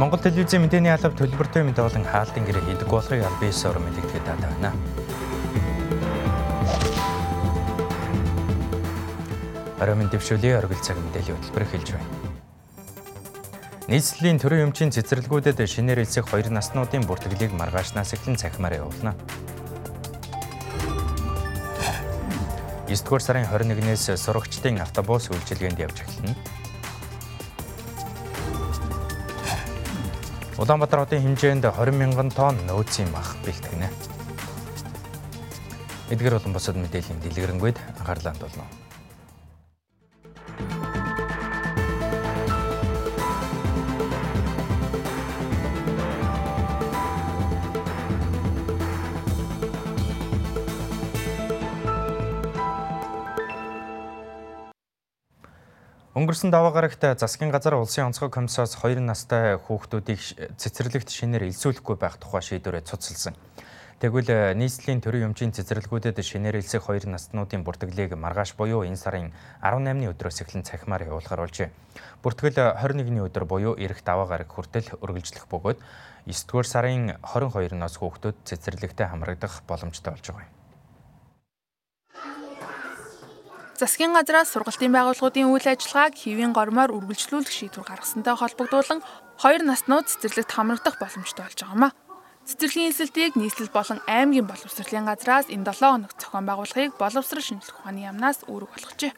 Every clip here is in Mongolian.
Монгол телевизийн мэдээний алба төлбөртэй мэдээ болон хаалтын гэрээ хийдэг болохыг аль биесээр мэдэгдэхэд байна. Арамын дэвшүүлээ оргил цаг мэдээллийн хөтөлбөр эхэлж байна. Нийслэлийн төрийн өмчийн цэцэрлэгүүдэд шинээр элсэх хоёр наснуудын бүртгэлийг маргаашнаас эхлэн цахимаар явуулна. 9 дугаар сарын 21-ээс сурагчдын автобус үйлчилгээнд явж эхэлнэ. Улаанбаатар хотын хэмжээнд 20 мянган тонн нөөцийн мах бэлтгэнэ. Эдгээр болон бусад мэдээллийн дэлгэрэнгүй анхаарлаа хандуулна. Өнгөрсөн даваа гарагт засгийн газар улсын онцгой комиссоос 2 настай хүүхдүүдийг цэцэрлэгт шинээр элсүүлэхгүй байх тухай шийдвэрээ цуцлсан. Тэгвэл э, нийслэлийн төрийн өмчийн цэцэрлэгүүдэд шинээр элсэх 2 наснуудын бүртгэлийг маргааш буюу энэ сарын 18-ны өдрөөс эхлэн цахимаар явуулахар болжээ. Бүртгэл 21-ний өдөр буюу эх даваа гараг хүртэл үргэлжлэх бөгөөд 9 дугаар сарын 22-ноос хүүхдүүд цэцэрлэгтээ хамрагдах боломжтой болж байгаа юм. Засгийн газраас сургалтын байгууллагуудын үйл ажиллагааг хэвийн гормоор үргэлжлүүлэх шийдвэр гаргасантай холбогдуулан хоёр наснууд цэцэрлэгт хамрагдах боломжтой болж байгаа юм а. Цэцэрлэгийн эсэлтийг нийслэл болон аймгийн боловсролын газраас энэ 7 хоног зохион байгуулахыг боловсрол шинжилгээ ухааны яамнаас үүрэг болгожээ.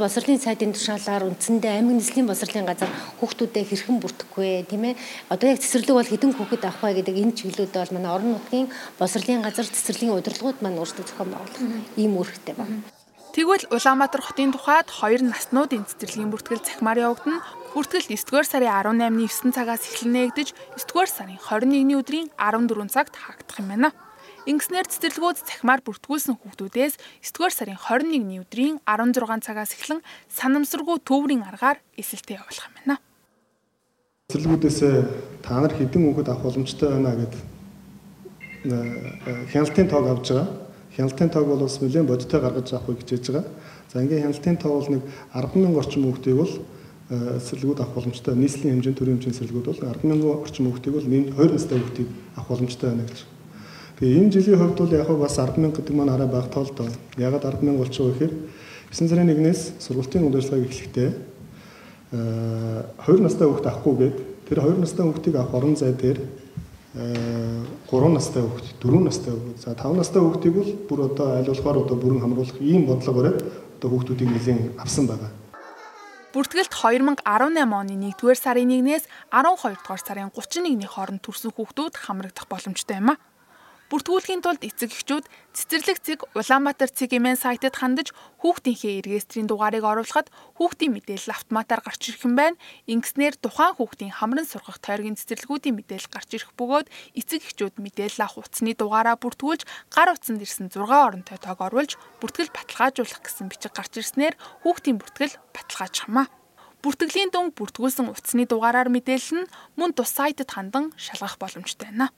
Босрлын сайдын тушаалаар үндсэндээ аймаг нийслэлийн босрлын газар хүүхдүүдэд хэрхэн бүртгэх вэ тийм ээ одоо яг цэцэрлэг бол хэдэн хүүхэд авах вэ гэдэг энэ чиглэлүүд бол манай орон нутгийн босрлын газар цэцэрлэгийн удирдлагууд маань өөрсдөө зохион байгуулах ийм үүрэгтэй байна. Тэгвэл Улаанбаатар хотын тухайд хоёр наснуудын цэцэрлэгийн бүртгэл захимаар явагдана. Бүртгэл 9-р сарын 18-ны 9 цагаас эхлэн нэгдэж 9-р сарын 21-ний өдрийн 14 цагт хаагдах юм байна. Ингэснээр цэцэрлэгүүд захимаар бүртгүүлсэн хүүхдүүдээс 9-р сарын 21-ний өдрийн 16 цагаас эхлэн санамсаргүй төврийн аргаар эсэлтээ явуулах юм байна. Цэцэрлэгүүдээс та нар хэдэн хүүхэд авах боломжтой байна гэдэг э, хяналтын тоог авж байгаа хяналтын тоог бол бас нэлээд бодиттой гаргаж авахыг хичээж байгаа. За ингээ хяналтын тоог бол нэг 100000 орчим хүүхдийг бол сэрэлгүүд авах боломжтой. Нийслэлийн хэмжээнд төрийн хэмжээний сэрэлгүүд бол 100000 орчим хүүхдийг бол 2 настай хүүхдийг авах боломжтой байна гэж. Тэгээ энэ жилийн хувьд бол яг бас 100000 гэдэг маань арай бага тоол доо. Ягаад 100000 болчихоо гэхээр 9 сарын 1-ээс сургалтын удирдлагыг эхлэхдээ 2 настай хүүхд авахгүйгээд тэр 2 настай хүүхдийг авах орон зай дээр 3 настай хүүхд, 4 настай хүүхд, за 5 настай хүүхдийг бол бүр одоо аль болохоор одоо бүрэн хамруулах ийм бодлого бариад одоо хүүхдүүдийг нэлээд авсан байгаа. Бүртгэлт 2018 оны 1-р сарын 1-ээс 12-р сарын 31-ний хооронд төрсэн хүүхдүүд хамрагдах боломжтой юм а. Бүртгүүлэхийн тулд эцэг эхчүүд цэцэрлэг цэг Улаанбаатар цэг эмэн сайтад хандаж хүүхдийнхээ регистрийн дугаарыг оруулахад хүүхдийн мэдээлэл автоматар гарч ирэх юм байна. Ингэснээр тухайн хүүхдийн хамран сургах тойргийн цэцэрлэгүүдийн мэдээлэл гарч ирэх бөгөөд эцэг эхчүүд мэдээлэл авах утасны дугаараа бүртгүүлж гар утсанд ирсэн 6 оронтой тоог оруулж бүртгэл баталгаажуулах гэсэн бичиг гарч ирснээр хүүхдийн бүртгэл баталгаажих юм а. Бүртгэлийн дүн бүртгүүлсэн утасны дугаараар мэдээлэл нь мөн тус сайтад хандан шалгах боломжтой байна.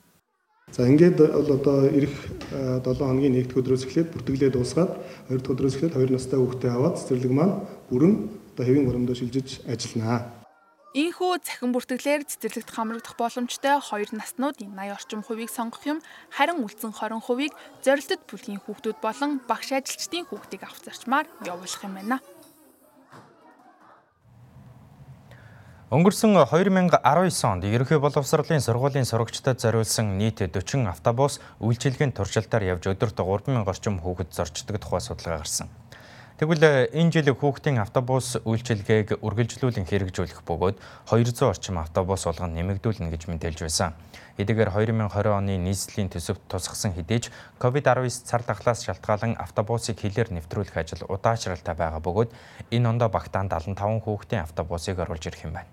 За ингээд бол одоо эх 7 хоногийн 1-р өдрөөс эхлээд бүртгэлээ дуусгаад 2-р өдрөөс эхлээд 2 настай хүүхдээ аваад цэцэрлэг маань бүрэн одоо хэвийн горомдоо шилжиж ажилланаа. Ийхүү цахин бүртгэлээр цэцэрлэгт хамрагдах боломжтой 2 наснуудын 80 орчим хувийг сонгох юм харин үлдсэн 20 хувийг зорилтод бүлгийн хүүхдүүд болон багш ажилчдын хүүхдийг авах зарчмаар явуулах юм байна. Өнгөрсөн 2019 онд ерөнхий боловсролын сургуулийн сурагчдад зориулсан нийт 40 автобус үйлчилгээний туршилтаар явж өдөрт 3000 орчим хүүхэд зорчдог тухай судалгаа гарсан. Тэгвэл энэ жил хүүхдийн автобус үйлчилгээг үргэлжлүүлэн хэрэгжүүлэх бөгөөд 200 орчим автобус болгон нэмэгдүүлнэ гэж мэдээлж байсан. Эдгээр 2020 оны нийслэлийн төсөвт тусгасан хэдий ч COVID-19 цар тахлаас шалтгаалan автобусыг хилээр нэвтрүүлэх ажил удаачралтай байгаа бөгөөд энэ ондоо багтаан 75 хүүхдийн автобусыг оруулж ирэх юм байна.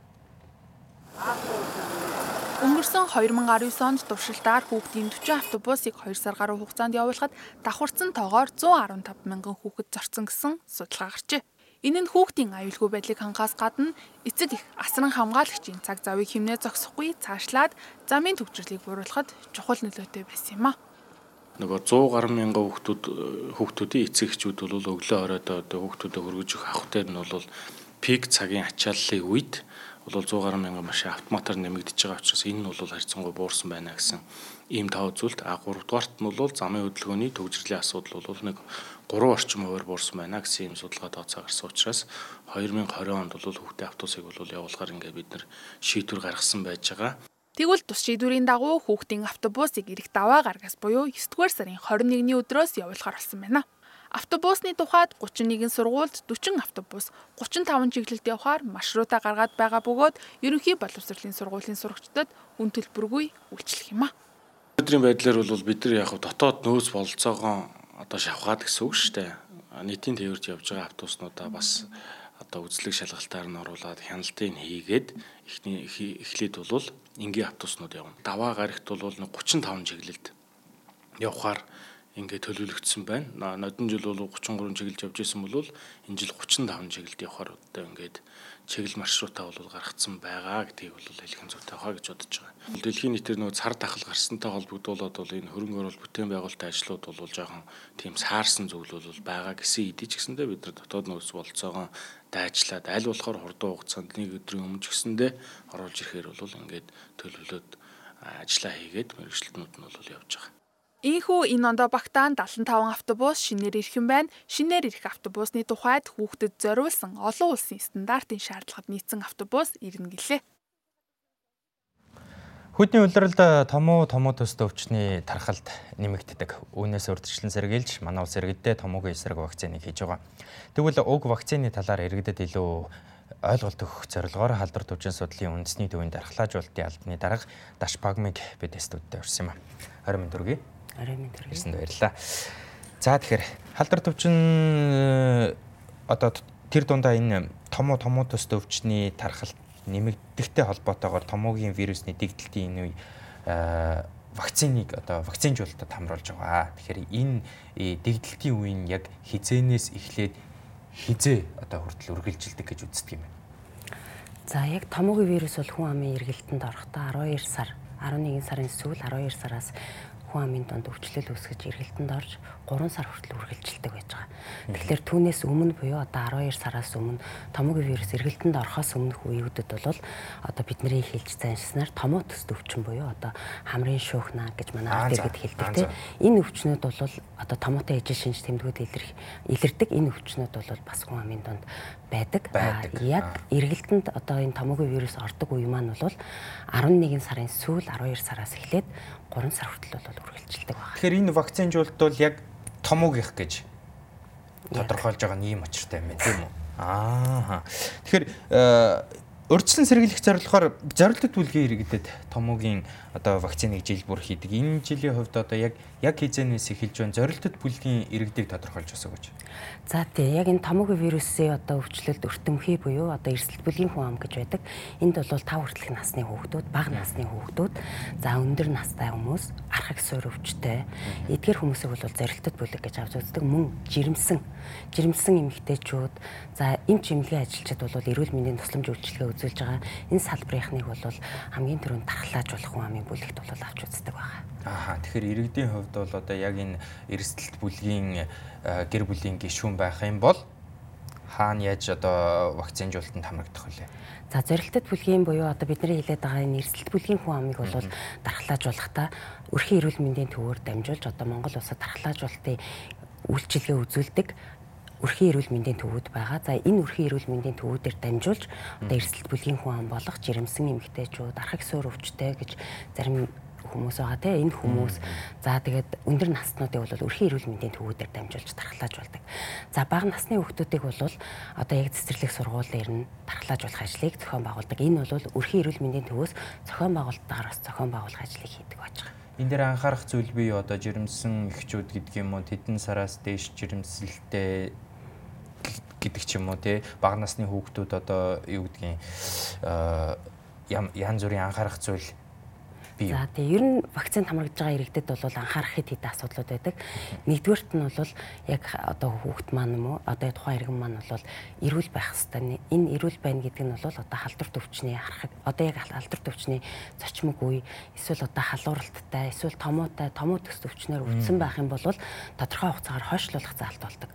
Өнгөрсөн 2019 онд туршилтаар хүүхдийн 40 автобусыг 2 сар гаруй хугацаанд явуулахад давхарсан тоогоор 115 мянган хүүхэд зорцсон гэсэн судалгаа гарчээ. Энэ нь хүүхдийн аюулгүй байдлыг хангахаас гадна эцэг их асран хамгаалагчийн цаг завыг хэмнээ зогсохгүй цаашлаад замын төвчрлийг бууруулахад чухал нөлөөтэй байсан юм а. Нөгөө 100 гаруй мянган хүүхдүүд хүүхдүүдийн эцэг эхчүүд бол өглөө оройдоо одоо хүүхдүүдэд хөргөж өгөх авах дээр нь бол пик цагийн ачааллын үед бол 100 гаруй мянган машин автоматар нэмэгдэж байгаа учраас энэ нь бол харьцангуй буурсан байна гэсэн ийм тав зүйлт а 3 дугаарт нь бол замын хөдөлгөөний төвжирлийн асуудал бол нэг 3 орчим хувиар буурсан байна гэсэн ийм судалгаа тооцоо гарсан учраас 2020 онд бол хүүхдээ автобусыг бол явуулахаар ингээд бид нар шийдвэр гаргасан байж байгаа. Тэгвэл тус шийдвэрийн дагуу хүүхдийн автобусыг эрэх даваа гаргаас буюу 9 дугаар сарын 21-ний өдрөөс явуулахар болсон байна. Автобусны тухайд 31 сургуульд 40 автобус 35 чиглэлд явахаар маршрута гаргаад байгаа бөгөөд ерөнхий боловсролын сургуулийн сурагчдад үн төлбөргүй үйлчлэх юм а. Өдрийн байдлаар бол бид нар яг дотоод нөөц бололцоогоо одоо шавхаад гэсэн үг шүү дээ. Нийтийн тээвэрт явж байгаа автобуснуудаа бас одоо үзлэг шалгалтаар нь оруулаад хяналтыг хийгээд эхний эхлээд бол энгийн автобуснууд явна. Даваа гарагт бол 35 чиглэлд явхаар ингээд төлөвлөгдсөн байна. Нодон жил бол 33 чиглэлж явж исэн бол энэ жил 35 чиглэлд явахаар одоо ингээд чиглэл маршрутаа бол гаргацсан байгаа гэдгийг бол хэлэх нь зүйтэй хаа гэж бодож байгаа. Дэлхийн нийтээр нөгөө цар тахал гарсантай холбогдуулаад бол энэ хөрөнгө оруулалт бүтээн байгуулалтын ажлууд бол жоохон тийм саарсан зүйл бол байгаа гэсэн эдий ч гэсэндээ бид нар дотоод нөөц болцоогоо дайчлаад аль болохоор хурдан хугацаанд нэг өдрийн өмнө ч гэсэндээ оруулж ирэхээр бол ингээд төлөвлөлөөд ажиллаа хийгээд мэрэгчлэтнүүд нь бол явж байгаа. Ийхүү энэ ондоо багтаан 75 автобус шинээр ирэх юм байна. Шинээр ирэх автобусны тухайд хүүхдэд зориулсан олон улсын стандартын шаардлагад нийцсэн автобус ирнэ гэлээ. Хөдний улиралд томуу томуу төстэй өвчний тархалт нэмэгддэг. Үүнээс урдчлан сэргийлж манай улс иргэддээ томоогийн эсрэг вакциныг хийж байгаа. Тэгвэл уг вакцины талаар иргэдэд илүү ойлголт өгөх зорилгоор халдвар төвчин судлалын үндэсний төвийн дархлаажуулалтын албаны дарга Даш Багмиг бид студидд урьсан юм. 20 минут үргэлж Арай минь төргий. Ирсэнд баярлалаа. За тэгэхээр халдар төвчин э, одоо тэр дундаа энэ томоо томоо төс төвчний тархалт нэмэгдэхтэй холбоотойгоор томоогийн вирусны дэгдэлтийн энэ үе э, вакциныг одоо вакцинжуулалтад хамруулж байгаа. Тэгэхээр энэ э, дэгдэлтийн үе нь яг хизээнээс эхлээд хизээ одоо хүртэл үргэлжилдэг гэж үздэг юм байна. За яг томоогийн вирус бол хүн амын эргэлтэнд орохдоо 12 сар 11 сарын сүүл 12 сараас хүн амын донд өвчлөл үүсгэж эргэлтэнд орж 3 сар хүртэл үргэлжилдэг байж байгаа. Тэгэхээр түүнээс өмнө буюу одоо 12 сараас өмнө томоогийн вирус эргэлтэнд орохоос өмнөх үеүүдэд бол одоо бидний хэлж заншснаар томоо төс өвчин буюу одоо хамрын шүүхнаа гэж манай арт иргэд хэлдэг тийм. Энэ өвчнүүд бол одоо томоотой ижил шинж тэмдгүүд илэрх илэрдэг энэ өвчнүүд бол бас хүн амын донд байдаг. Яг эргэлтэнд одоо энэ томоогийн вирус ордог үе маань бол 11 сарын сүүл 12 сараас эхлээд 3 сар хүртэл бол үргэлжилдэг байна. Тэгэхээр энэ вакцинжуулалт бол яг томоогийнх гэж тодорхойлж байгаа нь ийм очиртай юм байна тийм үү? Аа. Тэгэхээр э, урьдчилан сэргийлэх зорилгоор зорилттой түлхий иргэдэд томоогийн одоо вакциныг жил бүр хийдэг. Энэ жилийн хувьд одоо яг яг хизээнээс эхэлж байна. Зорилттой бүлгийн иргэдийг тодорхойлж байгаа гэж. За тий яг энэ томоогийн вирусын одоо өвчлөлт өртөмхий буюу одоо эрсдэл бүлгийн хүн ам гэж байдаг. Энд бол 5 хүртэлх насны хүүхдүүд, бага насны хүүхдүүд, за өндөр настай хүмүүс, архаг суурь өвчтэй, эдгээр хүмүүсийг бол зорилттой бүлэг гэж авч үздэг. Мөн жирэмсэн, жирэмсэн эмэгтэйчүүд, за эмч эмнэлгийн ажилчид бол эрүүл мэндийн тусламж үйлчилгээ үзүүлж байгаа. Энэ салбарынхныг бол хамгийн түрүүнд дархлаажуулах хүн амын бүлэгт бол авч үздэг байгаа. Аа тэгэхээр иргэдийн хувьд бол одоо яг энэ эрсдэлт бүлгийн э, гэр бүлийн гишүүн байх юм бол хаана яаж одоо вакцинжуулалтанд хамрагдах вэ? За зорилттой бүлгийн буюу одоо бидний хэлээд байгаа энэ эрсдэлт бүлгийн хүн амыг бол дархлаажуулахдаа өрхийн эрүүл мэндийн төвөөр дамжуулж одоо Монгол улсад дархлаажуулалтын үйлчилгээ үзүүлдэг өрхийн эрүүл мэндийн төвүүд байгаа. За энэ өрхийн эрүүл мэндийн төвүүдээр дамжуулж одоо эрсдэлт бүлгийн хүн ам болох жирэмсэн эмэгтэйчүүд, архаг суур өвчтэй гэж зарим хүмүүс байгаа тийм энэ хүмүүс за тэгээд өндөр наснуудыг бол өрхийн эрүүл мэндийн төвүүдээр дамжуулж дархлаажуулдаг. За бага насны хүүхдүүдийг бол одоо яг цэцэрлэг сургуулиэр нь дархлаажуулах ажлыг зохион байгуулдаг. Энэ бол өрхийн эрүүл мэндийн төвөөс зохион байгуулалтаар бас зохион байгуулах ажлыг хийдэг байж байгаа. Энд дээр анхаарах зүйл бий одоо жирэмсэн эхчүүд гэдэг юм уу тэдэн сараас дээш жирэмсэлтэй гэдэг ч юм уу тий бага насны хүүхдүүд одоо юу гэдгийг янз бүрийн анхаарах зүйл За тэгээ ер нь вакцинд хамрагдж байгаа иргэдэд бол анхаарах хэд хэдэн асуудлууд байдаг. Нэгдүгээрт нь бол яг одоо хүүхэд маань юм уу одоо тухайн иргэн маань бол эрүүл байх хэвээр. Энэ эрүүл байна гэдэг нь бол одоо халдвар төвчний харахад одоо яг халдвар төвчний зочмог үе эсвэл одоо халууралттай эсвэл томоотой томоо төс төвчнөр өвдсөн байх юм бол тодорхой хугацаагаар хойшлуулах заалт болдог.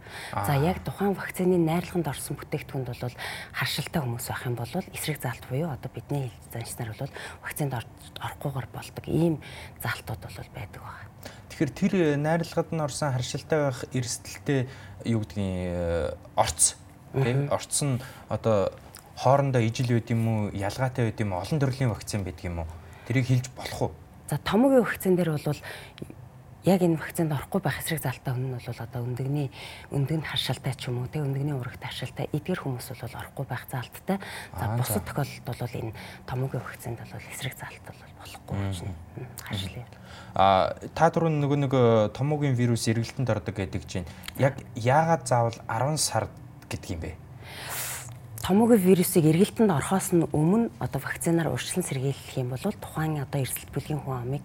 За яг тухайн вакцины найрлаганд орсон бүтээгдэхүүнд бол харшилтай хүмүүс байх юм бол эсрэг заалт буюу одоо бидний занчнаар бол вакцинд орохгүйгээр болдог. Ийм заалтууд бол байдаг байна. Тэгэхээр тэр найрлагад нь орсон харшилтай байх эрсдэлтэй юу гэдгийг орц тий? Орц нь одоо хоорондоо ижил байд юм уу ялгаатай байд юм олон төрлийн вакцин байдаг юм уу? Тэрийг хэлж болох уу? За томогийн вакцин дээр бол яг энэ вакцинд орохгүй байх эсрэг залтаа өмнө нь бол одоо өндөгний өндөгн харшилтай ч юм уу те өндөгний урагт харшилтай эдгэр хүмүүс бол орохгүй байх залттай. За бусад тохиолдолд бол энэ томоогийн вакцинд бол эсрэг залт бол болохгүй гэж харшлаа. А та түрүү нөгөө нэг э, томоогийн вирус эргэлтэнд ордог гэдэг чинь яг яагаад заавал 10 сар гэдэг юм бэ? Томоогийн вирусыг эргэлтэнд орохоос нь өмнө одоо вакцинаар урьдчилан сэргийлэх юм бол тухайн одоо эрсдэл бүлгийн хүн амыг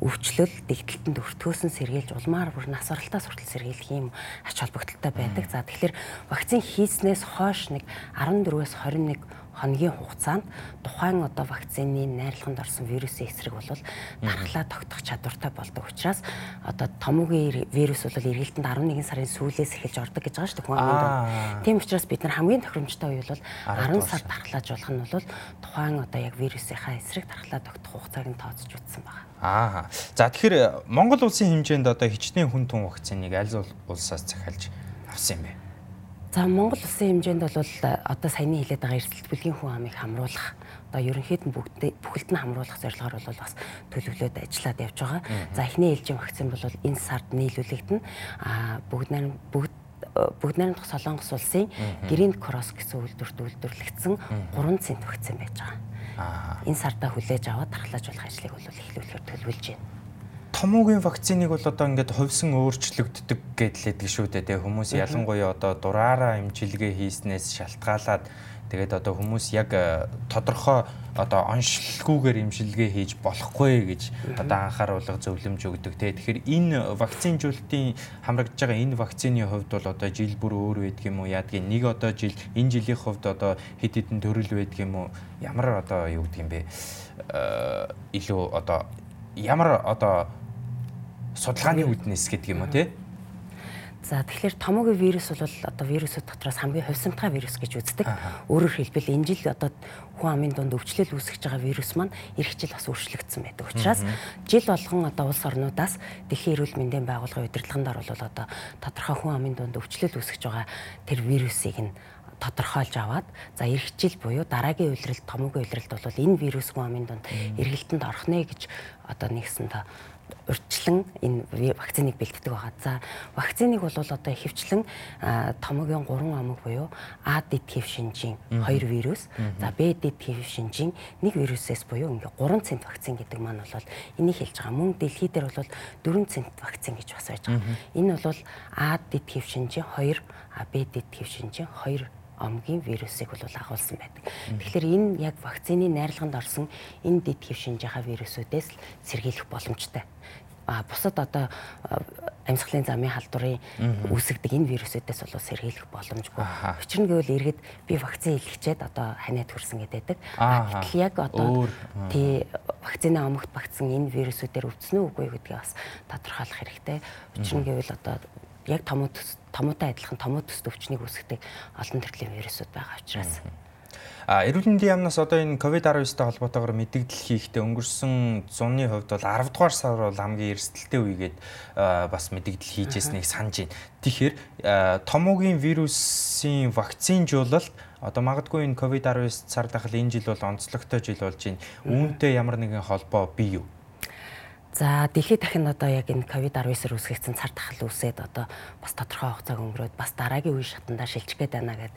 өвчлөл дэгдэлтэнд өртгөөсөн сэргийлж улмаар бүр насваралтаа суртал сэргийлэх юм ач холбогдолтой байдаг. За тэгэхээр вакцин хийснээс хойш нэг 14-өөс 21 хоногийн хугацаанд тухайн одоо вакцины найрлаганд орсон вирусын эсрэг бол дархлаа тогтох чадвартай болдог учраас одоо томоогийн вирус бол эргэлтэнд 11 сарын сүүлээс эхэлж ордог гэж байгаа шүү дээ хүн амын дунд. Тийм учраас бид нар хамгийн тохиромжтой үе бол 10 сар дархлаажуулах нь бол тухайн одоо яг вирусынхаа эсрэг дархлаа тогтох хугацааг нь тооцож үзсэн байна. Аа. За тэгэхээр Монгол улсын хэмжээнд одоо хичнээн хүн тун вакциныг аль улсаас захиалж авсан юм бэ? За Монгол улсын хэмжээнд бол одоо саяны хэлээд байгаа эрсдэлт бүлгийн хүн амыг хамруулах одоо ерөнхийд нь бүгд бүхэлд нь хамруулах зорилгоор бол бас төлөвлөлөөд ажиллаад явж байгаа. За эхний ээлжийн вакцин бол энэ сард нийлүүлэгдэнэ. А бүгд найрам бүгд бүгд найрамдах Солонгос улсын Green Cross гэсэн үйлдвэрт үйлдвэрлэгдсэн 3 цент вакцин байж байгаа. Энэ сартаа хүлээж аваад дархлаажуулах ажлыг бол эхлүүлэхээр төлөвлөж байна томоогийн вакциныг бол одоо ингээд хувьсан өөрчлөгддөг гэдэлэдэг шүү дээ. Хүмүүс ялангуяа одоо дураараа имчилгээ хийснээс шалтгаалаад тэгээд одоо хүмүүс яг э, тодорхой одоо оншилгүйгээр имшилгээ хийж болохгүй гэж одоо анхааруулга зөвлөмж өгдөг те. Тэгэхээр энэ вакцинжуулалтын хамрагдж байгаа энэ вакцины хувьд бол одоо жил бүр өөр байдаг юм уу? Яадгийн нэг одоо жил энэ жилийн хувьд одоо хэд хэдэн төрөл байдаг юм уу? Ямар одоо юу гэдэг юм бэ? Э, илүү одоо ямар одоо судалгааны үүднээс гэдэг юм уу те. За тэгэхээр томоогийн вирус бол одоо вирусууд дотроос хамгийн хувьсамтгай вирус гэж үздэг. Өөрөөр хэлбэл энэ жил одоо хүн амын дунд өвчлөл үүсгэж байгаа вирус маань эх жил бас өөрчлөгдсөн байдаг. Учраас жил болгон одоо улс орнуудаас дэлхийн эрүүл мэндийн байгууллагын удирдлаганд орвол одоо тодорхой хүн амын дунд өвчлөл үүсгэж байгаа тэр вирусыг нь тодорхойлж аваад за эх жил буюу дараагийн үйлрэлт томоогийн үйлрэлт бол энэ вирус хүн амын дунд эргэлтэнд орох нэ гэж одоо нэгсэн та урьдчилан энэ вакциныг бэлддэг байгаа. За вакциныг бол одоо ихэвчлэн томогийн 3 амаг буюу А дид хэв шинжийн 2 вирус, за Б дид хэв шинжийн 1 вирусээс буюу ингээ 3 цент вакцин гэдэг маань бол энийг хэлж байгаа. Мөн дэлхий дээр бол 4 цент вакцин гэж бас байж байгаа. Энэ бол А дид хэв шинжийн 2, Б дид хэв шинжийн 2 омгийн вирусыг бол агуулсан байдаг. Тэгэхээр энэ яг вакцины найрлаганд орсон энэ дэд хэв шинжийнхаа вирусүүдээс л сэргийлэх боломжтой. А бусад одоо амьсгалын замын халдварын үүсгдэг энэ вирусүүдээс бол сэргийлэх боломжгүй. Учир нь гэвэл иргэд би вакцин илгэчээд одоо ханиад хүрсэн гэдэг. Гэтэл яг одоо тий вакцины омогт багтсан энэ вирусүүдээр өвдсөн үү үгүй гэдгийг бас тодорхойлох хэрэгтэй. Учир нь гэвэл одоо яг томоо томоотой адилхан томоо төс өвчнийг үүсгдэг олон төрлийн вирусууд байгаа учраас. А эрүүл мэндийн яамнаас одоо энэ ковид-19-тэй холбоотойгоор мэдээлэл хийхдээ өнгөрсөн зуны хувьд бол 10 дугаар сар бол хамгийн эрсдэлтэй үегээд бас мэдээлэл хийжсэнийг санаж байна. Тэгэхээр томоогийн вирусын вакцинжуулалт одоо магадгүй энэ ковид-19 цар тахал энэ жил бол онцлогтой жил болж байна. Үүнтэй ямар нэгэн холбоо бий юу? За дэлхийд дахин одоо яг энэ ковид-19-ээр үүсгэсэн цар тахал үүсээд одоо бас тодорхой хугацааг өнгөрөөд бас дараагийн үе шатандаа шилжих гээд байна гэд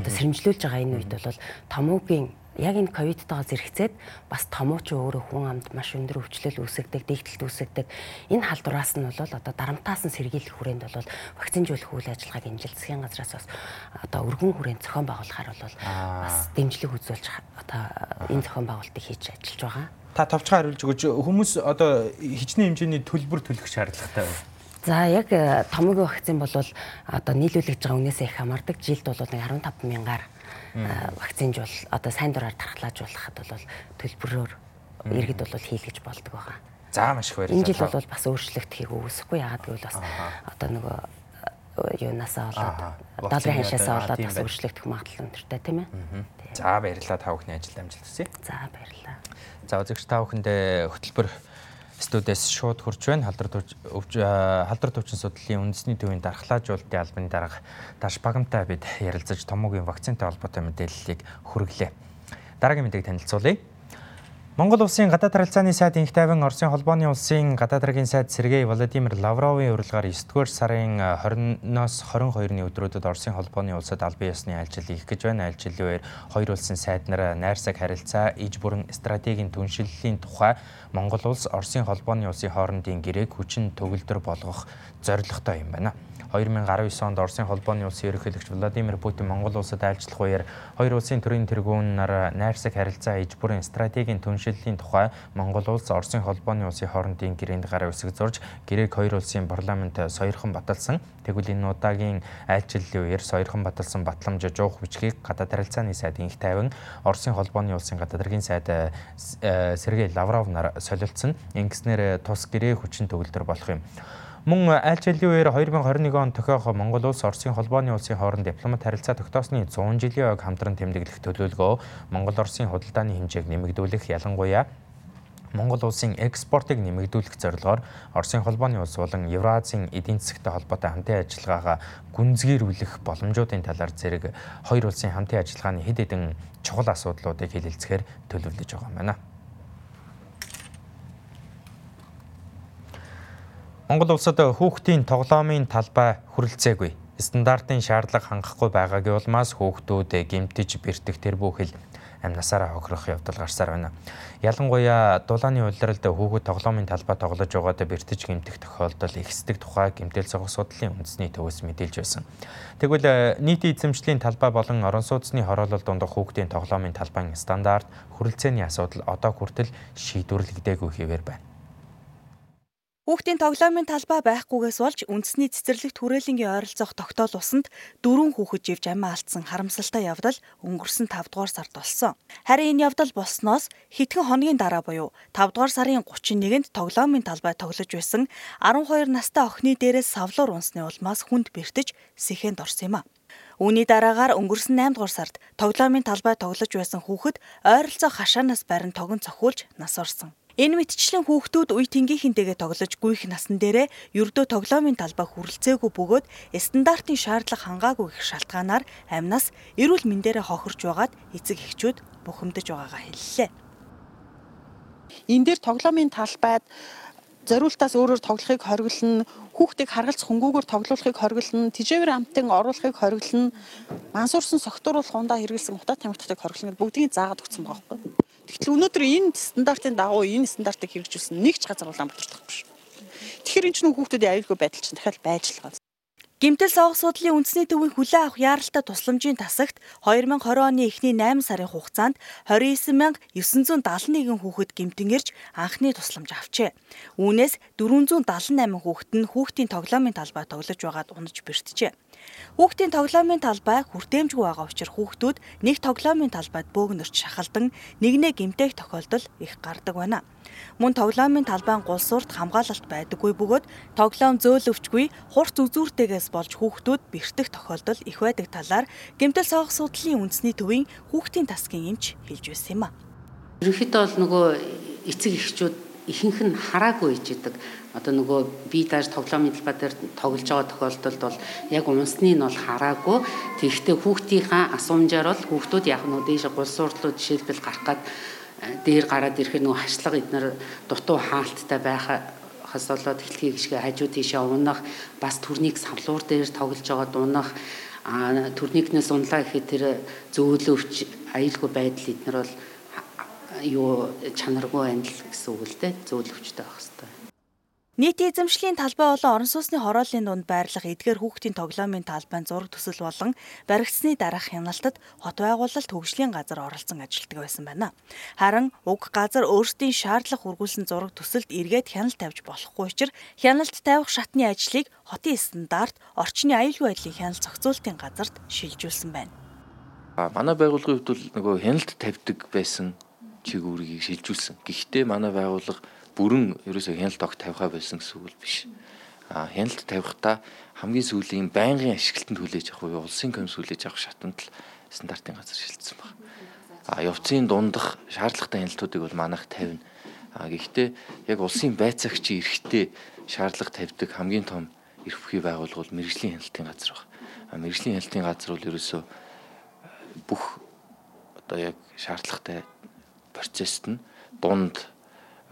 одоо сэрэмжлүүлж байгаа энэ үед бол томоогийн яг энэ ковидтойгоо зэрэгцээд бас томооч өөрөө хүн амд маш өндөр өвчлөл үүсгдэг, дэгдэлт үүсгдэг. Энэ халдвараас нь бол одоо дарамтаас нь сэргийлэх хүрээнд бол вакцинжуулах үйл ажиллагааг энэ засгийн газраас бас одоо өргөн хүрээнд зохион байгуулахаар бол бас дэмжлэг үзүүлж одоо энэ зохион байгуулалтыг хийж ажиллаж байгаа. Та товчхон хариулж өгөөч. Хүмүүс одоо хичнээн хэмжээний төлбөр төлөх шаардлагатай байна. За яг э, томоогийн вакцин бол одоо нийлүүлэгдэж байгаа үнээсээ их хамаардаг. Жилд бол нэг 15 мянгаар вакцинжуул одоо сайн дураар тархлаажуулахад бол төлбөрөөр иргэд бол хийлгэж болдог байгаа. За маш их баярлалаа. Энэ жил бол бас өөрчлөгдөхийг үүсэхгүй яагаад гэвэл бас одоо нөгөө юунасаа болоод дадрын хашаасаа болоод бас өөрчлөгдөх магадлал өндөртэй тийм ээ. За баярлалаа та бүхний ажил амжилт хүсье. За баярлалаа. За үзэгч та бүхэндээ хөтөлбөр студиэс шууд хурж байна. Халдар халдар төвчин судлалын үндэсний төвийн дархлаажуулалтын албаны дарга Даш Багамтай бид ярилцаж томоогийн вакцинтай холбоотой мэдээллийг хүргэлээ. Дараагийн мэдээг танилцуулъя. Монгол улсын гадаад харилцааны сайд инх тайван Оросын холбооны улсын гадаад харгийн сайд Сергей Владимир Лавровын урилгаар 9-р сарын 20-ноос 22-ны өдрүүдэд Оросын холбооны улсад албан ёсны айлчил их гэж байна. Айлчилын үеэр хоёр улсын сайд нар найрсаг харилцаа, иж бүрэн стратегийн түншлэлийн тухай Монгол улс Оросын холбооны улсын хоорондын гэрээг хүчин төгөлдөр болгох зорилготой юм байна. 2019 онд Оросын холбооны улсын ерөнхийлөгч Владимир Путин Монгол улсад айлчлах үеэр хоёр улсын төрийн тэргүүн нар найрсаг харилцаа иж бүрийн стратегийн түншлэлийн тухай Монгол улс Оросын холбооны улсын хоорондын гэрээнд гараа үсэг зурж гэрээг хоёр улсын парламент соёрхон баталсан. Тэгвэл энэ удаагийн айлчлалын үеэр соёрхон баталсан батламж жуух бичгийг гадаад харилцааны сайд инх тайван Оросын холбооны улсын гадаад харгийн сайд э, Сергей Лавров нар солилцсон. Ингэснээр тус гэрээ хүчин төгөлдөр болох юм. Мөн аль жилийн үеэр 2021 он тохиох Монгол улс Оросын холбооны улсын хооронд дипломат харилцаа тогтоосны 100 жилийн ойг хамтран тэмдэглэх төлөвлөгөө Монгол Оросын худалдааны хэмжээг нэмэгдүүлэх ялангуяа Монгол улсын экспортыг нэмэгдүүлэх зорилгоор Оросын холбооны улс болон Евразийн эдийн засагтай холбоотой хамтын ажиллагаагаа гүнзгийрүүлэх боломжуудын талаар зэрэг хоёр улсын хамтын ажиллагааны хэд хэдэн чухал асуудлуудыг хэлэлцэхээр төлөвлөж байгаа юм байна. Монгол улсад хүүхдийн тоглоомын талбай хүрэлцээгүй. Стандартын шаардлага хангахгүй байгаагийн улмаас хүүхдүүд гэмтэж бэртэх тэр бүхэл амнасаараа хохирох явдал гарсаар байна. Ялангуяа дулааны улиралд хүүхэд тоглоомын талбай тоглож байгаад бэртэж гэмтэх тохиолдол ихсдэг тухай гэмтэл зохих судлалын үндэсний төвөөс мэдээлж байсан. Тэгвэл нийтийн эзэмшлийн талбай болон орон сууцны хороолол дундах хүүхдийн тоглоомын талбайн стандарт хүрэлцээний асуудал одоо хүртэл шийдвэрлэгдээгүй хэвээр байна. Хүүхдийн тоглоомын талбай байхгүйгээс болж үндэсний цэцэрлэгт хүрээлэнгийн ойролцоох тогтоол усанд дөрвөн хүүхэд живж амиа алдсан харамсалтай явдал өнгөрсөн 5 дугаар сард болсон. Харин энэ явдал болсноос хэдхэн хоногийн дараа буюу 5 дугаар сарын 31-нд тоглоомын талбай тоглож байсан 12 настай охины дээрээс савлуур унсны улмаас хүнд бэртэж сэхэнд орсон юм а. Үүний дараагаар өнгөрсөн 8 дугаар сард тоглоомын талбай тоглож байсан хүүхэд ойролцоох хашаанаас барин тогон цохиулж нас орсон. Энэ мэтчлэн хүүхдүүд үе тэнгийнхэнтэйгээ тоглож гүйх насан дээрээ ердөө тоглоомын талбай хүрэлцээгүй бөгөөд стандартын шаардлага хангаагүй гэх шалтгаанаар амнаас эрүүл мэндээрээ хохирч байгаад эцэг эхчүүд бухимдаж байгаагаа хэллээ. Энэ дээр тоглоомын талбайд зориултаас өөрөөр тоглохыг хориглоно, хүүхдийг харгалц хөнгүүгээр тоглуулахыг хориглоно, тижээвэр амтын оруулахыг хориглоно, мансуурсан согтууруулах ундаа хэрэгэлсэн утаа тамхитыг хориглоно гэдээ бүгдийг заагаад өгсөн байгаа байхгүй. Тэгтэл өнөөдөр энэ стандартын дагуу энэ стандартыг хэрэгжүүлсэн нэг ч газар Улаанбаатарт байхгүй шүү. Тэгэхээр энэ ч нөх хүүхдүүдийн аюулгүй байдал чинь дахиад байж л байгаа. Гимтэл сонгох судлалын үндэсний төвийн хүлээн авах яаралтай тусламжийн тасагт 2020 оны эхний 8 сарын хугацаанд 29971 хүүхэд гимтэн ирж анхны тусламж авчээ. Үүнээс 478 хүүхэд нь хүүхдийн тоглоомын талбай тоглож байгаад унаж бэртжээ. Хүүхдийн тоглоомын талбай хүртээмжгүй байгаа учраас хүүхдүүд нэг тоглоомын талбайд бөөгнөрч шахалдан нэгнээ гимтээх тохиолдол их гардаг байна. Мөн тоглоомын талбайн гулсуурт хамгаалалт байдаггүй бөгөөд тоглоом зөөлөвчгүй хурц үзүүртэйгээс болж хүүхдүүд бэртэх тохиолдол их байдаг талаар гэмтэл соох судлалын үндэсний төвийн хүүхдийн тасгийн эмч хэлж байсан юм а. Ерөнхийдөө бол нөгөө эцэг эхчүүд ихэнх нь хараагүй ичдэг одоо нөгөө би daаж тоглоомын талбай дээр тоглож байгаа тохиолдолд бол яг унсны нь бол хараагүй. Тэгэхдээ хүүхдийнхаа асуумжаар бол хүүхдүүд яг нөгөө дээш гулсууртлууд жишээлбэл гарах гад э, дээр гараад ирэхээр нөгөө хашлага эднэр дутуу хаалттай байхаас болоод эхлэхийг шиг хажуу тийшээ унах бас төрнийг савлуур дээр тоглож байгаа дунах а төрникнээс унлаа гэхэд тэр зөөлөвч аюулгүй байдал эднэр бол юу чанаргүй байна л гэсэн үг л дээ зөөлөвчтэй байх хэрэгтэй. Нийтийн эзэмшлийн талбай болон орон сууцны хорооллын дунд байрлах эдгээр хүүхдийн тоглоомын талбайн зураг төсөл болон баригдсны дараах хяналтад хот байгуулалт хөгжлийн газар оролцсон ажилтдаг байсан байна. Харин уг газар өөрсдийн шаардлага хүргүүлсэн зураг төсөлд эргээд хяналт тавьж болохгүй учраас хяналт тавих шатны ажлыг хотын стандарт орчны аюулгүй байдлын хяналт зохицуулалтын газарт шилжүүлсэн байна. Манай байгууллагын хувьд бол нөгөө хяналт тавьдаг байсан чигүүрийг шилжүүлсэн. Гэхдээ манай байгууллага бүрэн ерөөсөө хяналт огт тавихаа байсан гэсэн үг биш. А хяналт тавихтаа хамгийн сүүлийн байнгын ашиглалтанд хүлээж авах уу улсын комисс хүлээж авах шатанд л стандартын газар шилжсэн байна. А явцын дундах шаардлагатай хяналтуудыг бол манайх тавина. А гэхдээ яг улсын байцаагчийн эрхтэй шаардлага тавьдаг хамгийн том эрх бүхий байгууллага бол мэрэгжлийн хяналтын газар байна. А мэрэгжлийн хяналтын газар бол ерөөсөө бүх одоо яг шаардлагатай процессд нь дунд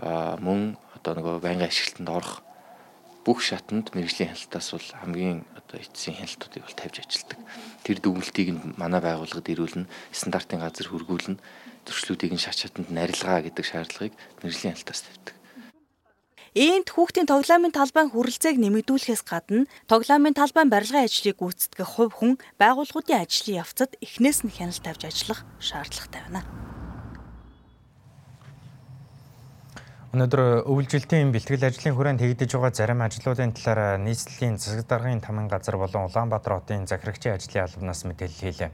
мөн одоо нөгөө байнгын ашиглалтанд орох бүх шатанд мэрэгжлийн хяналтаас бол хамгийн одоо эцсийн хяналтуудыг бол тавьж ажилтдаг. Тэр дүгнэлтийг нь манай байгууллагад ирүүлнэ, стандартын газар хөргүүлнэ, зөрчлүүдийг нь шат шатанд нарилгаа гэдэг шаардлагыг мэрэгжлийн хяналтаас тавьдаг. Иймд хүүхдийн тоглоомын талбайн хүрэлцээг нэмэгдүүлэхээс гадна тоглоомын талбайн барилгын ажлыг гүйцэтгэх хувь хүн байгууллагуудын ажлын явцад эхнээс нь хяналт тавьж ажиллах шаардлагатай байна. Өнөөдөр өвлжилтийн бэлтгэл ажлын хүрээнд хийгдэж байгаа зарим ажлуудын талаар нийслэлийн засаг даргын таман газар болон Улаанбаатар хотын захирагчийн ажлын албанаас мэдээлэл хийлээ.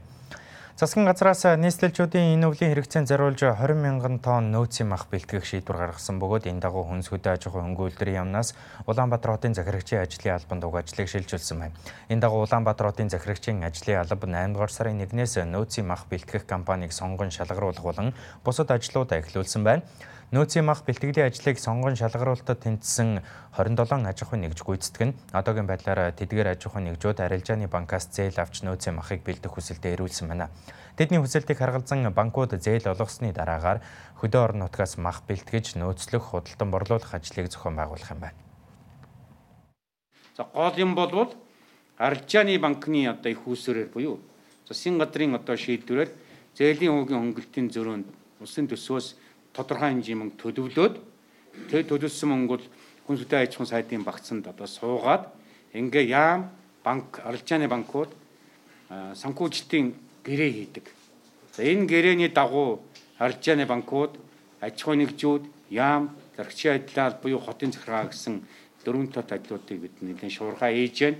Засгийн газраас нийслэлчүүдийн энэ өвлийн хэрэгцээнд зориулж 20 мянган тонн нөөцийн мах бэлтгэх шийдвэр гаргасан бөгөөд энэ дагуу хүнс хөдөө аж ахуй хөнгөлөлтийн яамнаас Улаанбаатар хотын захирагчийн ажлын албанд уг ажлыг шилжүүлсэн байна. Энэ дагуу Улаанбаатар хотын захирагчийн ажлын алба 8 дугаар сарын 1-ээс нөөцийн мах бэлтгэх компанийг сонгон шалгаруулах болон бусад ажлуудаа эхлүүлсэн байна. Нөөцийн мах бэлтгэлийн ажлыг сонгон шалгаруулалтад тэнцсэн 27 аж ахуйн нэгж гүйцэтгэн одоогийн байдлаар тэдгээр аж ахуйн нэгжүүд арилжааны банкаас зээл авч нөөцийн махыг бэлдэх хүсэлтэд ирүүлсэн байна. Тэдний хүсэлтийг харгалзан банкуд зээл олгосны дараагаар хөдөө орон нутгаас мах бэлтгэж нөөцлөх худалдан борлуулах ажлыг зохион байгуулах юм байна. За гол юм болвол арилжааны банкны одоо их үүсвэрээр буюу засгийн газрын одоо шийдвэрээр зээлийн хуугийн хөнгөлтийн зөрөөнд улсын төсвөөс тодорхой хэмжээ мөнгө төлөвлөөд тэр төлөвлөсөн мөнгө бол хүн сүдэ аж ахуйн сайдын багцанд одоо суугаад ингээ яам банк арилжааны банкуд санхүүжилтийн гэрээ хийдэг. За энэ гэрээний дагуу арилжааны банкуд аж ахуйн нэгжүүд яам заргчийн адилал буюу хотын захиргаа гэсэн дөрвөн тот ажлуудыг бид нэлээд шуурхаа ээж байна.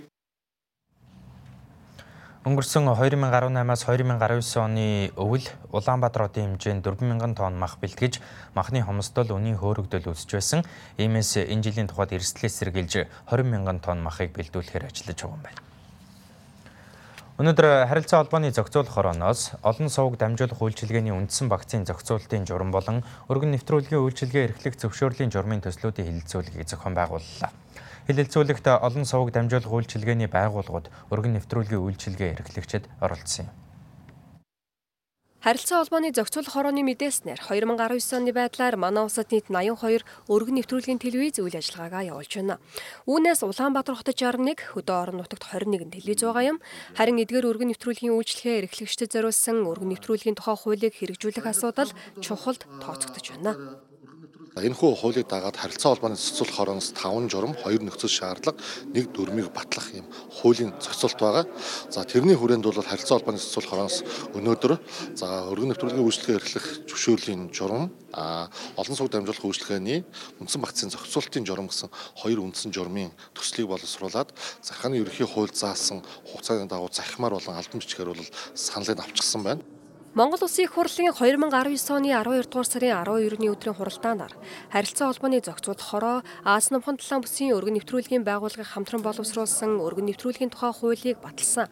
Өнгөрсөн 2018-аас 2019 оны өвөл Улаанбаатар хотын хэмжээнд 4000 тонн мах бэлтгэж махны хомсдол үнийн хөөрөгдөл үүсэж байсан. Иймээс энэ жилийн тухайд эрсдлээс сэргийлж 20000 тонн махыг бэлдүүлэхээр ажиллаж байгаа юм байна. Өнөөдөр харилцаа холбооны зохицуулах хорооноос олон сувг дамжуулах үйлчилгээний үндсэн багцын зохицуулалтын журам болон өргөн нэвтрүүлгийн үйлчилгээ эрхлэх зөвшөөрлийн журмын төслүүдийн хэлэлцүүлгийг зохион байгууллаа. Хэлэлцүүлэгт олон сувг дамжуулах үйлчилгээний байгууллагууд өргөн нэвтрүүлгийн үйлчилгээ эрхлэгчид оролцсон юм. Харилцаа холбооны зохицуулах хорооны мэдээснээр 2019 оны байдлаар манай улсад нийт 82 өргөн нэвтрүүлгийн телевиз үйл ажиллагаагаа явуулж байна. Үүнээс Улаанбаатар хотод 61, хөдөө орон нутагт 21 телевиз байгаа юм. Харин эдгээр өргөн нэвтрүүлгийн үйлчлэгээ эрхлэгчдэд зориулсан өргөн нэвтрүүлгийн тухай хуулийг хэрэгжүүлэх асуудал чухалд тооцогдож байна. Энэхүү хуулийг дагаад харилцаа холбооны зохицуулах хороноос 5 журам, 2 нөхцөл шаардлага, 1 дүрмийг батлах юм хуулийн зохицуулт байгаа. За тэрний хүрээнд бол харилцаа холбооны зохицуулах хороноос өнөөдөр за өргөн нэвтрүүлгийн үйлчлэгээ эрхлэх зөвшөөрлийн журам, а олон сууг дамжуулах үйлчлэгээний үндсэн багцын зохицуултын журам гэсэн хоёр үндсэн журмын төслийг боловсруулад захааны ерөнхий хууль заасан хугацааны дагуу захимаар болон албан бичгээр бол саналыг авчихсан байна. Монгол Улсын их хурлын 2019 оны 12 дугаар сарын 12-ны өдрийн хуралдаанаар харилцаа холбооны зохицуулах хороо Аз намхан талаан бүсийн өргөн нэвтрүүлгийн байгууллагыг хамтран боловсруулсан өргөн нэвтрүүлгийн тухай хуулийг баталсан.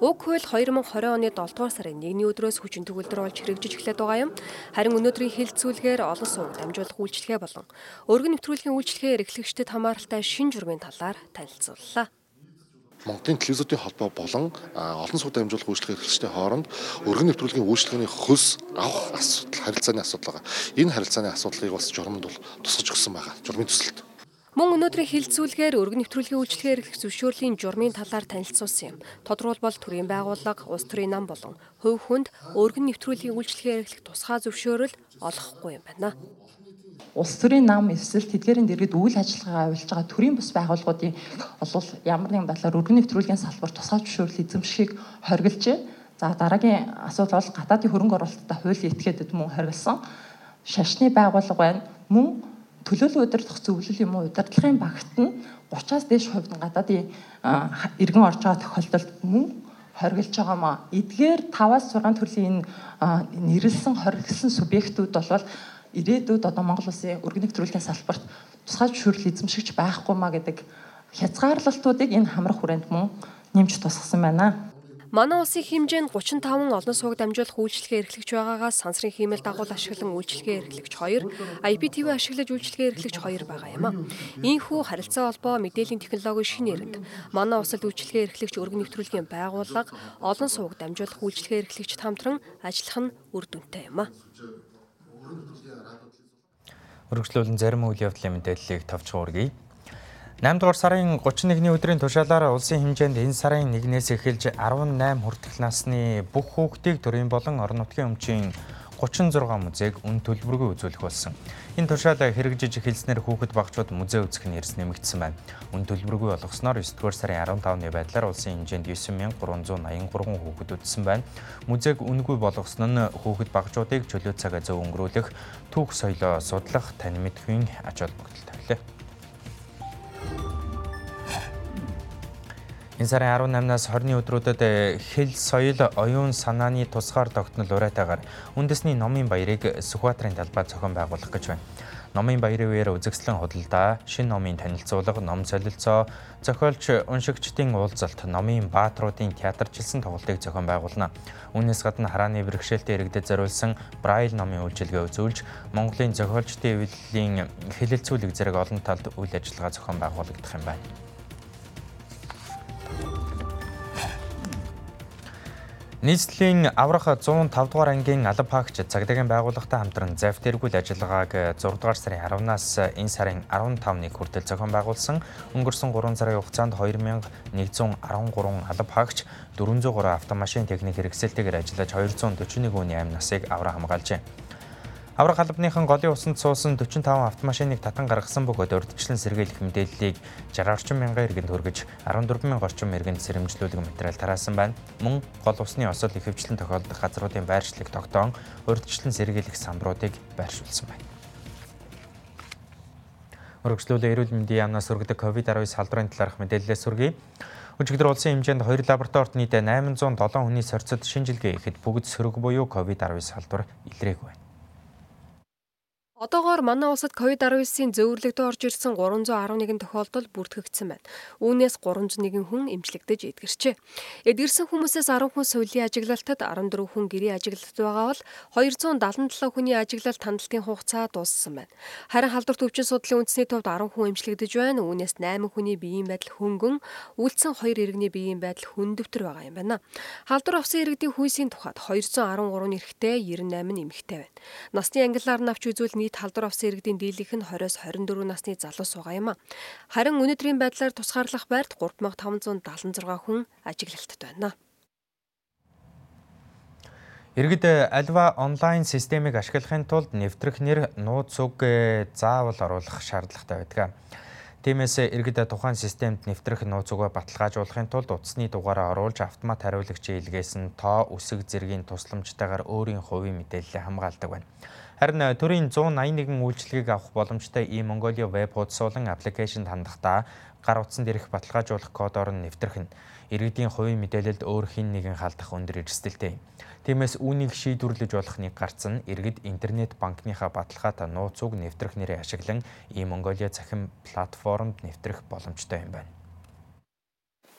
Уг хууль 2020 оны 7 дугаар сарын 1-ний өдрөөс хүчин төгөлдөр болж хэрэгжиж эхлэх байгаа юм. Харин өнөөдрийн хэлэлцүүлгээр олон сууг дамжуулах үйлчлэгээ болон өргөн нэвтрүүлгийн үйлчлэгээ эрхлэгчдэд хамааралтай шин журмын талаар танилцууллаа. Монголын телевизүүдийн холбоо болон олон сууг дамжуулах үйлчлэгээ эрхлэгчдийн хооронд өргөн нэвтрүүлгийн үйлчлэгээний хөлс авах асуудал харилцааны асуудал байгаа. Энэ харилцааны асуудлыг бас журманд бол тусгаж өгсөн байгаа. Журмын төсөлд. Мөн өнөөдрийн хилцүүлгээр өргөн нэвтрүүлгийн үйлчлэгээ эрхлэх зөвшөөрлийн журмын талаар танилцуулсан юм. Тодорхойлбол төрийн байгууллага, улс төрийн нам болон хувь хүнд өргөн нэвтрүүлгийн үйлчлэгээ эрхлэх тусгай зөвшөөрөл олохгүй юм байна. Улс төрийн нам эсвэл тэдгээрийн дэргэд үйл ажиллагаа авилж байгаа төрийн бус байгууллагуудын бол ямар нэгэн байдлаар өргөн нэвтрүүлгийн салбар тусгай зөвшөөрөл эзэмшихийг хоригложээ. За дараагийн асуудал бол гадаадын хөрөнгө оруулалтад хууль этгээд мөн хориглосон шашны байгууллага байна. Мөн төлөөлөл удирдах зөвлөл юм уу удирдлагын багт нь 30-аас дээш хувь нь гадаадын иргэн орж байгаа тохиолдолд мөн хоригдж байгаа маа. Эдгээр 5-аас 6 төрлийн энэ нэрлсэн хоригдсан субъектүүд бол ирээдүйд одоо Монгол улсын өргөн нэвтрүүлгийн салбарт тусгай зөвшөөрөл эзэмшигч байхгүй маа гэдэг хязгаарлалтуудыг энэ хамрах хүрээнд мөн нэмж тусгасан байна. Манай улсын хэмжээнд 35 олон сууг дамжуулах үйлчлэгээ эрхлэгч байгаагаас сансрын хиймэл дагуул ашиглан үйлчлэгээ эрхлэгч 2, IPTV ашиглаж үйлчлэгээ эрхлэгч 2 байгаа юм. Ийхүү харилцаа холбоо мэдээллийн технологийн шинэ эрэнд манай улсад үйлчлэгээ эрхлэгч өргөн нэвтрүүлгийн байгууллага олон сууг дамжуулах үйлчлэгээ эрхлэгчд хамтран ажиллах нь үр дүнтэй юм. Өргөжлүүлэн зарим үйл явдлын мэдээллийг товчхон үргэе. 8 дугаар сарын 31-ний өдрийн тушаалаар улсын хэмжээнд энэ сарын 1-ээс эхэлж 18 хүртэлх насны бүх хүүхдийг төрийн болон орон нутгийн өмчийн 36 музейг үн төлбөргүй үзүүлэх болсон. Энэ тушаал хэрэгжиж эхэлснээр хүүхэд багчууд музей үзэх нь эрс нэмэгдсэн байна. Үн төлбөргүй болгосноор 9 дугаар сарын 15-ны байдлаар улсын хэмжээнд 9383 хүүхэд үзсэн байна. Музейг үнгүй болгосон нь хүүхэд багчуудыг чөлөө цагаа зөв өнгөрүүлэх, түүх соёлоо судлах, тань мэдхийн ач холбогдолтой байлаа. Энэ сарын 18-наас 20-ны өдрүүдэд хэл, соёл, оюун санааны тусгаар тогтнол уриатаагаар үндэсний номын баярыг Сүхбаатарын талбай зохион байгуулах гэж байна. Номын баярын үеэр үзэгслэн худалдаа, шин номын танилцуулга, ном солилцоо, зохиолч, уншигчдын уулзалт, номын баатруудын театрчилсан тоглолтыг зохион байгуулна. Үүнээс гадна харааны бэрхшээлтэй иргэдэд зориулсан Брайл номын үйлчилгээ үзүүлж, Монголын зохиолчдын эвлэлийн хэлэлцүүлэг зэрэг олон талд үйл ажиллагаа зохион байгуулагдах юм байна. Нийслэлийн аврах 105 дугаар ангийн алба хаагч цагдаагийн байгууллагатай хамтран завт эргүүл ажиллагааг 6 дугаар сарын 10-наас энэ сарын 15-ныг хүртэл зохион байгуулсан. Өнгөрсөн 3 сарын хугацаанд 2113 алба хаагч 403 автомашин техник хэрэгсэлтэйгээр ажиллаж 241 хүний амь насыг авраа хамгаалжээ. Аврах албаныхан голын усанд суусан 45 автомашиныг татан гаргасан бөгөөд урдчлан сэргийлэх мэдээллийг 60 орчим мянган иргэнд хүргэж 14 мянга орчим иргэнд сэрэмжлүүлэх материал тараасан байна. Мөн гол усны осол ихэвчлэн тохиолдох газруудын байршлыг тогтоон урдчлан сэргийлэх самбаруудыг байршуулсан байна. Өргөжлүүлээ эрүүл мэндийн яамнаас өргөдөг COVID-19 салбарын талаарх мэдээлэлээс хүргэе. Өчигдөр улсын хэмжээнд хоёр лабораторид нийт 807 хүний сорцод шинжилгээ ихэд бүгд сөрөг буюу COVID-19 салбар илрээгүй байна. Одоогоор манай улсад COVID-19-ийн зөвөрлөгтөд орж ирсэн 311 тохиолдол бүртгэгдсэн байна. Үүнээс 301 хүн эмчлэгдэж эдгэрчээ. Эдгэрсэн хүмүүсээс 10 хүн сувилийн ажиглалтад, 14 хүн гэрийн ажиглалтад байгаа бол 277 хүний ажиглалт хандлтын хугацаа дууссан байна. Харин халдварт өвчин судлалын үндэсний төвд 10 хүн эмчлэгдэж байна. Үүнээс 8 хүний биеийн байдал хөнгөн, үлдсэн 2 иргэний биеийн байдал хүндөвтөр байгаа юм байна. Халдвар авсан иргэдийн хүйсийн тухайд 213 эрэгтэй, 98 эмэгтэй байна. Насны ангиллаар навч үзвэл нийт халдвар авсан иргэдийн дийлэнх нь 20-с 24 насны залуу суугаа юм а. Харин өнөөдрийн байдлаар тусгаарлах байрт 3576 хүн ажиглалтад байна. Иргэд альва онлайн системийг ашиглахын тулд нэвтрэх нэр нууц үг заавал оруулах шаардлагатай байдаг. Тиймээс иргэд тухайн системд нэвтрэх нууц үгээ баталгаажуулахын тулд утасны дугаараа оруулж автомат хариулагчийн илгээс нь тоо үсэг зэргийн тусламжтайгаар өөрийн хувийн мэдээллээ хамгаалдаг байна. Харин э, төрийн 181 үйлчилгээг авах боломжтой e-Mongolia веб хуудасуулан аппликейшнд хандахдаа гар утсанд ирэх баталгаажуулах кодоор нь нэвтрэх нь иргэдийн хувийн мэдээлэлд өөр хин нэгэн халдах өндөр эрсдэлтэй. Тиймээс үүнийг шийдвэрлэж болох нэг гарц нь иргэд интернет банкныхаа баталгаатай нууц уг нэвтрэх нэрийг ашиглан e-Mongolia захин платформд нэвтрэх боломжтой юм байна.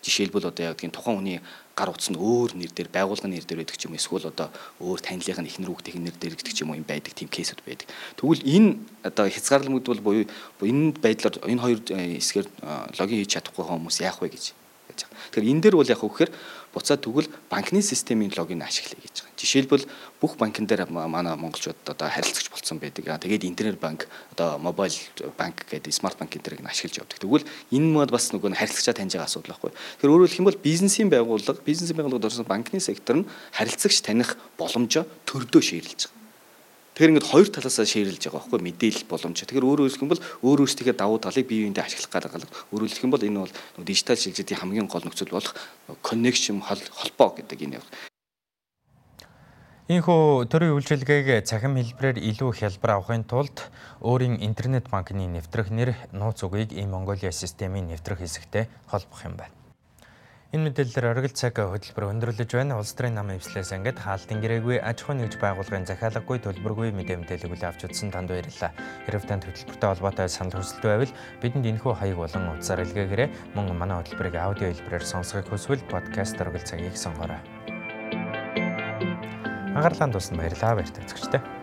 Жишээлбэл одоо яг тийм тухайн хүний гар утас нь өөр нэр дээр байгууллагын нэр дээр байдаг ч юм эсвэл одоо өөр танилгын ихнэр хүүхдийн нэр дээр гэдэг ч юм уу юм байдаг тийм кейсүүд байдаг. Тэгвэл энэ одоо хязгаарлалт бол буюу энэ байдлаар энэ хоёр э, хэсгээр э, логин хийж чадахгүй хүмүүс яах вэ гэж. Тэгэхээр энэ дээр бол яг үхээр буцаад тэгвэл банкны системийн логин ашиглая гэж байгаа. Жишээлбэл бүх банкн дээр манай монголчууд одоо харилцагч болцсон байдаг. Тэгээд интернет банк одоо мобайл банк гэдэг смарт банк энэ төрийг ашиглаж явдаг. Тэгвэл энэ мод бас нөгөө харилцагчаа таньж байгаа асуудал байхгүй. Тэгэхээр өөрөөр хэлэх юм бол бизнесийн байгууллага, бизнесийн байгууллагад орсон банкны сектор нь харилцагч таних боломжоо төрдөө шийдэлж байгаа. Тэгэхээр ингээд хоёр талаасаа шеэрлж байгаа байхгүй мэдээлэл боломж. Тэгэхээр өөрөөр хэлэх юм бол өөр өөрсдийнхээ давуу талыг бие биендээ ашиглах гаргалга. Өөрөөр хэлэх юм бол энэ бол дижитал шилжилтийн хамгийн гол нөхцөл болох connection холбоо гэдэг энэ явах. Ийхүү төрийн үйлчилгээг цахим хэлбэрээр илүү хялбар авахын тулд өөрийн интернет банкны нэвтрэх нэр нууц үгийг e-Mongolia системийн нэвтрэх хэсэгтэй холбох юм байна. Энэ мэдээлэлээр оргил цаг хөтөлбөр өндөрлөж байна. Улс төрийн намын эвслээс ангид хаалтын гэрээгүй аж ахуйн нэгж байгууллагын захиалаггүй төлбөргүй мэдээ мэдээлэл хүлээн авч утсан танд баярлалаа. Хэрв танд хөтөлбөртэй холбоотой санал хүсэлт байвал бидэнд энэхүү хаяг болон утсаар илгээгээрэй. Мөн манай хөтөлбөрийг аудио хэлбэрээр сонсохыг хүсвэл подкаст оргил цагийг сонгоорой. Анхаарлаа дуусна баярлалаа баяртай үзэгчтэй.